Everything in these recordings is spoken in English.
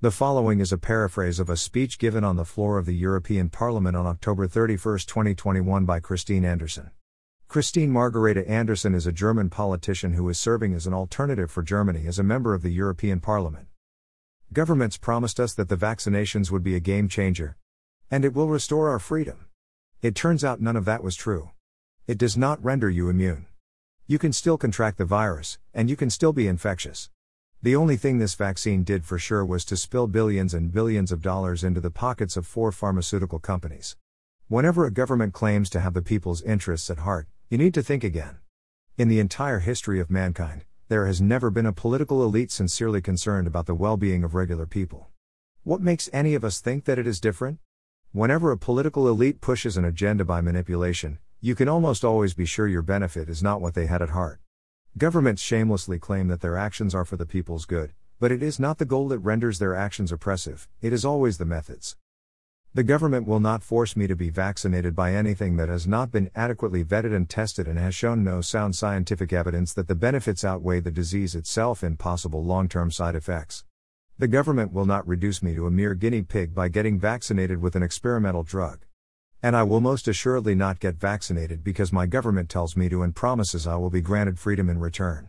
The following is a paraphrase of a speech given on the floor of the European Parliament on October 31, 2021 by Christine Anderson. Christine Margareta Anderson is a German politician who is serving as an alternative for Germany as a member of the European Parliament. Governments promised us that the vaccinations would be a game changer. And it will restore our freedom. It turns out none of that was true. It does not render you immune. You can still contract the virus, and you can still be infectious. The only thing this vaccine did for sure was to spill billions and billions of dollars into the pockets of four pharmaceutical companies. Whenever a government claims to have the people's interests at heart, you need to think again. In the entire history of mankind, there has never been a political elite sincerely concerned about the well being of regular people. What makes any of us think that it is different? Whenever a political elite pushes an agenda by manipulation, you can almost always be sure your benefit is not what they had at heart. Governments shamelessly claim that their actions are for the people's good, but it is not the goal that renders their actions oppressive, it is always the methods. The government will not force me to be vaccinated by anything that has not been adequately vetted and tested and has shown no sound scientific evidence that the benefits outweigh the disease itself in possible long term side effects. The government will not reduce me to a mere guinea pig by getting vaccinated with an experimental drug. And I will most assuredly not get vaccinated because my government tells me to and promises I will be granted freedom in return.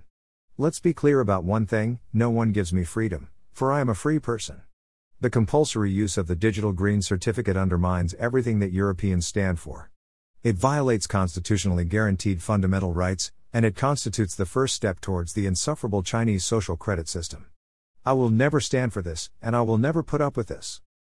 Let's be clear about one thing no one gives me freedom, for I am a free person. The compulsory use of the digital green certificate undermines everything that Europeans stand for. It violates constitutionally guaranteed fundamental rights, and it constitutes the first step towards the insufferable Chinese social credit system. I will never stand for this, and I will never put up with this.